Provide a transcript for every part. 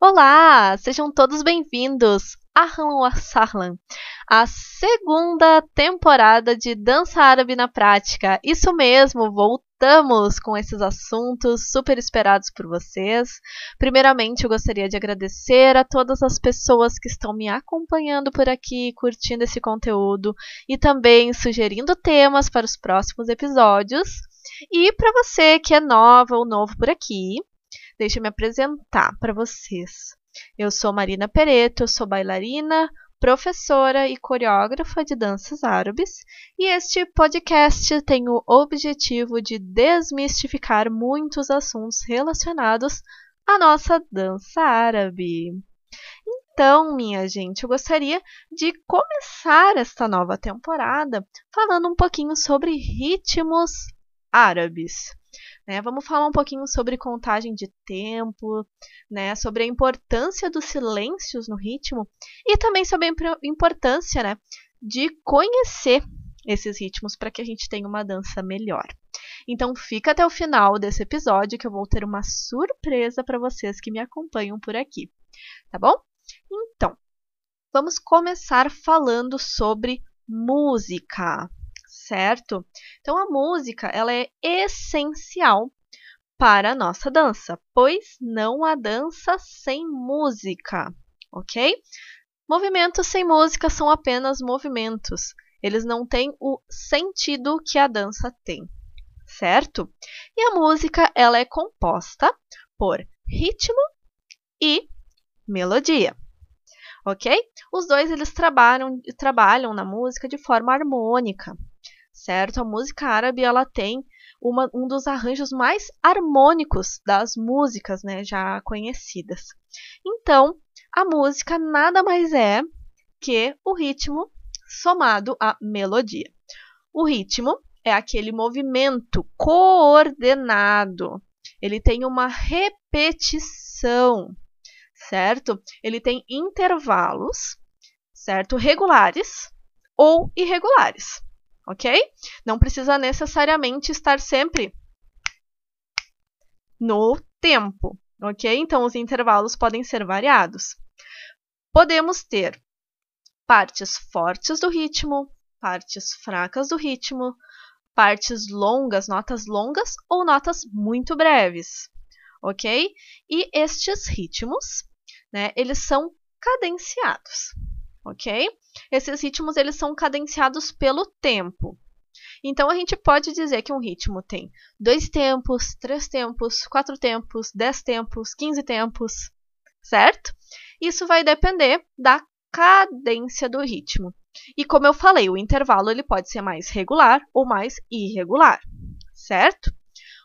Olá, sejam todos bem-vindos a Ahlan Sarlan, a segunda temporada de Dança Árabe na Prática. Isso mesmo, voltamos com esses assuntos super esperados por vocês. Primeiramente, eu gostaria de agradecer a todas as pessoas que estão me acompanhando por aqui, curtindo esse conteúdo e também sugerindo temas para os próximos episódios. E para você que é nova ou novo por aqui, Deixa eu me apresentar para vocês. Eu sou Marina Pereto, eu sou bailarina, professora e coreógrafa de danças árabes, e este podcast tem o objetivo de desmistificar muitos assuntos relacionados à nossa dança árabe. Então, minha gente, eu gostaria de começar esta nova temporada falando um pouquinho sobre ritmos árabes. Né? Vamos falar um pouquinho sobre contagem de tempo, né? sobre a importância dos silêncios no ritmo e também sobre a importância né? de conhecer esses ritmos para que a gente tenha uma dança melhor. Então fica até o final desse episódio que eu vou ter uma surpresa para vocês que me acompanham por aqui, tá bom? Então, vamos começar falando sobre música certo? Então a música, ela é essencial para a nossa dança, pois não há dança sem música, ok? Movimentos sem música são apenas movimentos. Eles não têm o sentido que a dança tem, certo? E a música, ela é composta por ritmo e melodia ok? Os dois eles trabalham, trabalham na música de forma harmônica, certo? A música árabe ela tem uma, um dos arranjos mais harmônicos das músicas, né, já conhecidas. Então, a música nada mais é que o ritmo somado à melodia. O ritmo é aquele movimento coordenado. Ele tem uma repetição, certo? Ele tem intervalos, certo? Regulares ou irregulares ok? Não precisa necessariamente estar sempre no tempo, ok? Então, os intervalos podem ser variados. Podemos ter partes fortes do ritmo, partes fracas do ritmo, partes longas, notas longas ou notas muito breves, ok? E estes ritmos, né, eles são cadenciados, ok? Esses ritmos eles são cadenciados pelo tempo. Então a gente pode dizer que um ritmo tem dois tempos, três tempos, quatro tempos, dez tempos, quinze tempos, certo? Isso vai depender da cadência do ritmo. E como eu falei, o intervalo ele pode ser mais regular ou mais irregular, certo?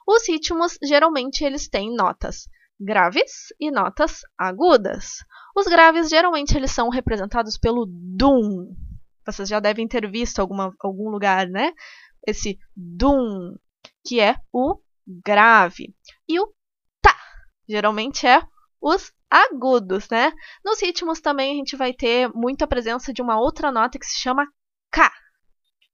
Os ritmos geralmente eles têm notas graves e notas agudas. Os graves geralmente eles são representados pelo dum. Vocês já devem ter visto alguma, algum lugar, né? Esse dum, que é o grave. E o tá, geralmente é os agudos, né? Nos ritmos também a gente vai ter muita presença de uma outra nota que se chama K,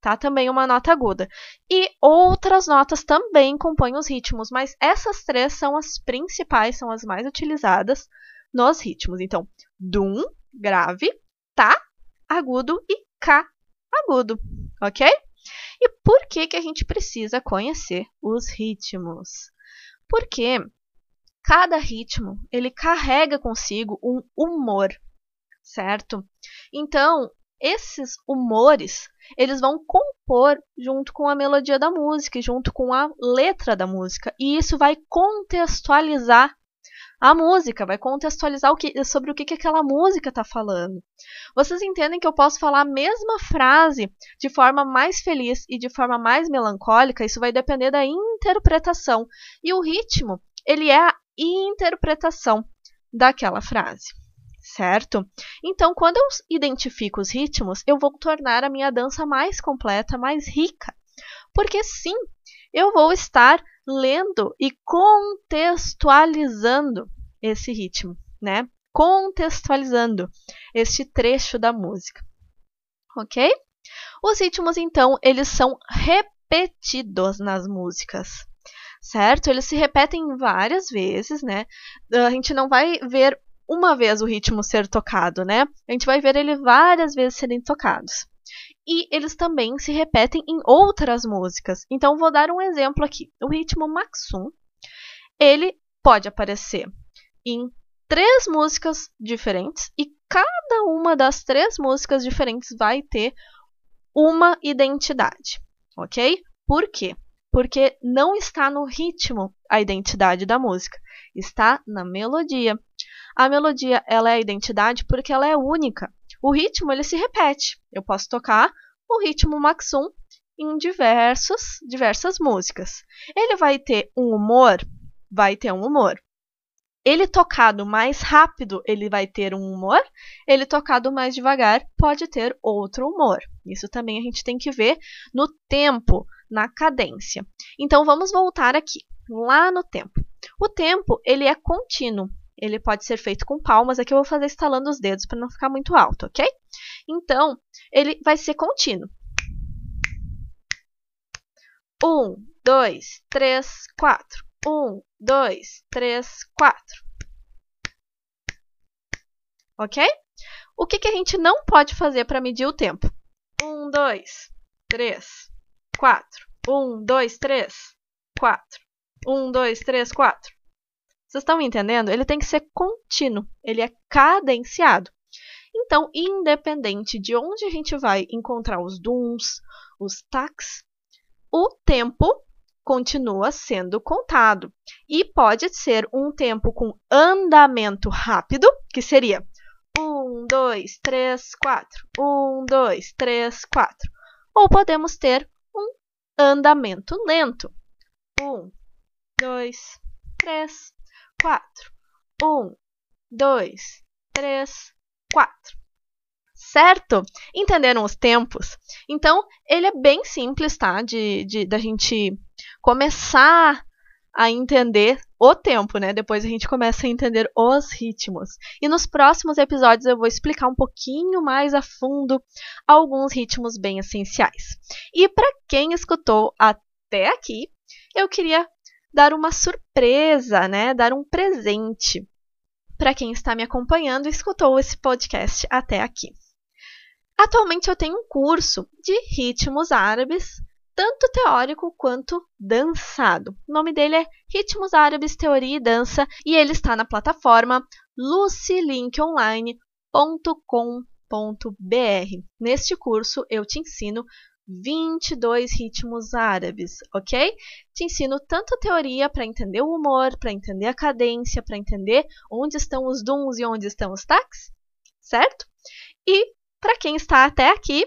tá? Também uma nota aguda. E outras notas também compõem os ritmos, mas essas três são as principais, são as mais utilizadas nos ritmos. Então, dum, grave, tá, agudo e cá, agudo, ok? E por que, que a gente precisa conhecer os ritmos? Porque cada ritmo ele carrega consigo um humor, certo? Então, esses humores eles vão compor junto com a melodia da música, junto com a letra da música, e isso vai contextualizar a música, vai contextualizar o que, sobre o que, que aquela música está falando. Vocês entendem que eu posso falar a mesma frase de forma mais feliz e de forma mais melancólica? Isso vai depender da interpretação. E o ritmo, ele é a interpretação daquela frase certo? Então, quando eu identifico os ritmos, eu vou tornar a minha dança mais completa, mais rica. Porque sim, eu vou estar lendo e contextualizando esse ritmo, né? Contextualizando este trecho da música. OK? Os ritmos então, eles são repetidos nas músicas. Certo? Eles se repetem várias vezes, né? A gente não vai ver uma vez o ritmo ser tocado, né? A gente vai ver ele várias vezes serem tocados. E eles também se repetem em outras músicas. Então vou dar um exemplo aqui. O ritmo Maxum, ele pode aparecer em três músicas diferentes e cada uma das três músicas diferentes vai ter uma identidade, ok? Por quê? Porque não está no ritmo a identidade da música, está na melodia. A melodia ela é a identidade porque ela é única. O ritmo ele se repete. Eu posso tocar o ritmo Maxum em diversos, diversas músicas. Ele vai ter um humor, vai ter um humor. Ele tocado mais rápido, ele vai ter um humor. Ele tocado mais devagar, pode ter outro humor. Isso também a gente tem que ver no tempo, na cadência. Então vamos voltar aqui, lá no tempo. O tempo, ele é contínuo. Ele pode ser feito com palmas. Aqui eu vou fazer estalando os dedos para não ficar muito alto, ok? Então, ele vai ser contínuo. Um, dois, três, quatro. Um, dois, três, quatro. Ok? O que, que a gente não pode fazer para medir o tempo? Um, dois, três, quatro. Um, dois, três, quatro. Um, dois, três, quatro. Vocês estão entendendo? Ele tem que ser contínuo, ele é cadenciado. Então, independente de onde a gente vai encontrar os dums, os tacs, o tempo continua sendo contado. E pode ser um tempo com andamento rápido, que seria 1, 2, 3, 4, 1, 2, 3, 4. Ou podemos ter um andamento lento. 1, 2, 3, 4. 1, 2, 3, 4. Certo? Entenderam os tempos? Então, ele é bem simples, tá? De, de da gente começar a entender o tempo, né? Depois a gente começa a entender os ritmos. E nos próximos episódios eu vou explicar um pouquinho mais a fundo alguns ritmos bem essenciais. E para quem escutou até aqui, eu queria dar uma surpresa, né? Dar um presente para quem está me acompanhando e escutou esse podcast até aqui. Atualmente eu tenho um curso de ritmos árabes, tanto teórico quanto dançado. O nome dele é Ritmos Árabes, Teoria e Dança e ele está na plataforma lucylinkonline.com.br. Neste curso eu te ensino 22 ritmos árabes, ok? Te ensino tanto teoria para entender o humor, para entender a cadência, para entender onde estão os duns e onde estão os tacs, certo? E para quem está até aqui,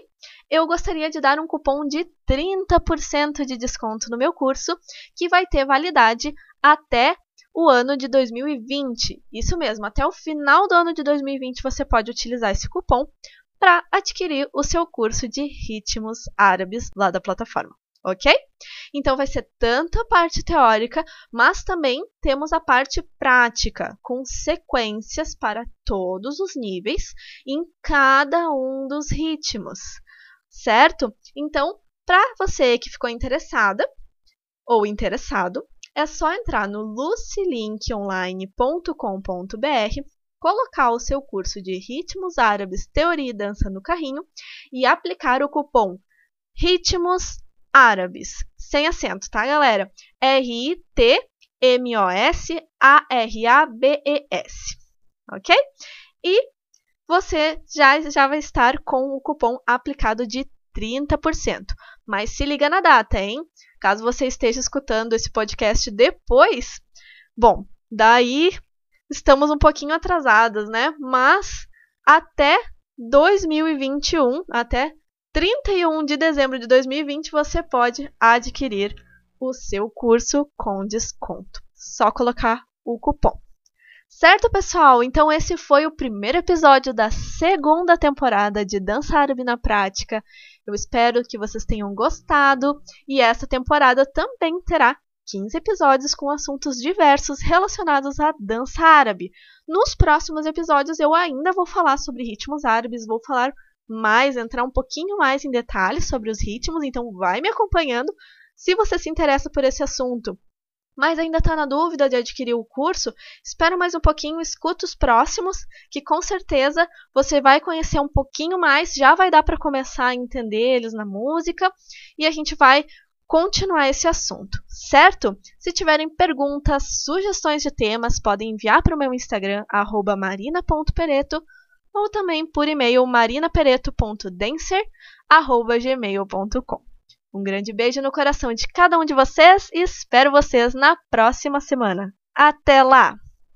eu gostaria de dar um cupom de 30% de desconto no meu curso, que vai ter validade até o ano de 2020. Isso mesmo, até o final do ano de 2020 você pode utilizar esse cupom para adquirir o seu curso de ritmos árabes lá da plataforma, ok? Então vai ser tanto a parte teórica, mas também temos a parte prática, com sequências para todos os níveis em cada um dos ritmos, certo? Então, para você que ficou interessada ou interessado, é só entrar no lucilinkonline.com.br colocar o seu curso de ritmos árabes, teoria e dança no carrinho e aplicar o cupom ritmos árabes, sem acento, tá, galera? R-I-T-M-O-S-A-R-A-B-E-S, ok? E você já, já vai estar com o cupom aplicado de 30%. Mas se liga na data, hein? Caso você esteja escutando esse podcast depois, bom, daí estamos um pouquinho atrasadas, né? Mas até 2021, até 31 de dezembro de 2020, você pode adquirir o seu curso com desconto. Só colocar o cupom. Certo, pessoal? Então, esse foi o primeiro episódio da segunda temporada de Dança Árabe na Prática. Eu espero que vocês tenham gostado e essa temporada também terá 15 episódios com assuntos diversos relacionados à dança árabe. Nos próximos episódios eu ainda vou falar sobre ritmos árabes, vou falar mais, entrar um pouquinho mais em detalhes sobre os ritmos, então vai me acompanhando. Se você se interessa por esse assunto, mas ainda está na dúvida de adquirir o curso, espera mais um pouquinho, escuta os próximos, que com certeza você vai conhecer um pouquinho mais, já vai dar para começar a entender eles na música e a gente vai continuar esse assunto, certo? Se tiverem perguntas, sugestões de temas, podem enviar para o meu Instagram, marina.pereto, ou também por e-mail marinapereto.dancer.gmail.com. Um grande beijo no coração de cada um de vocês e espero vocês na próxima semana. Até lá!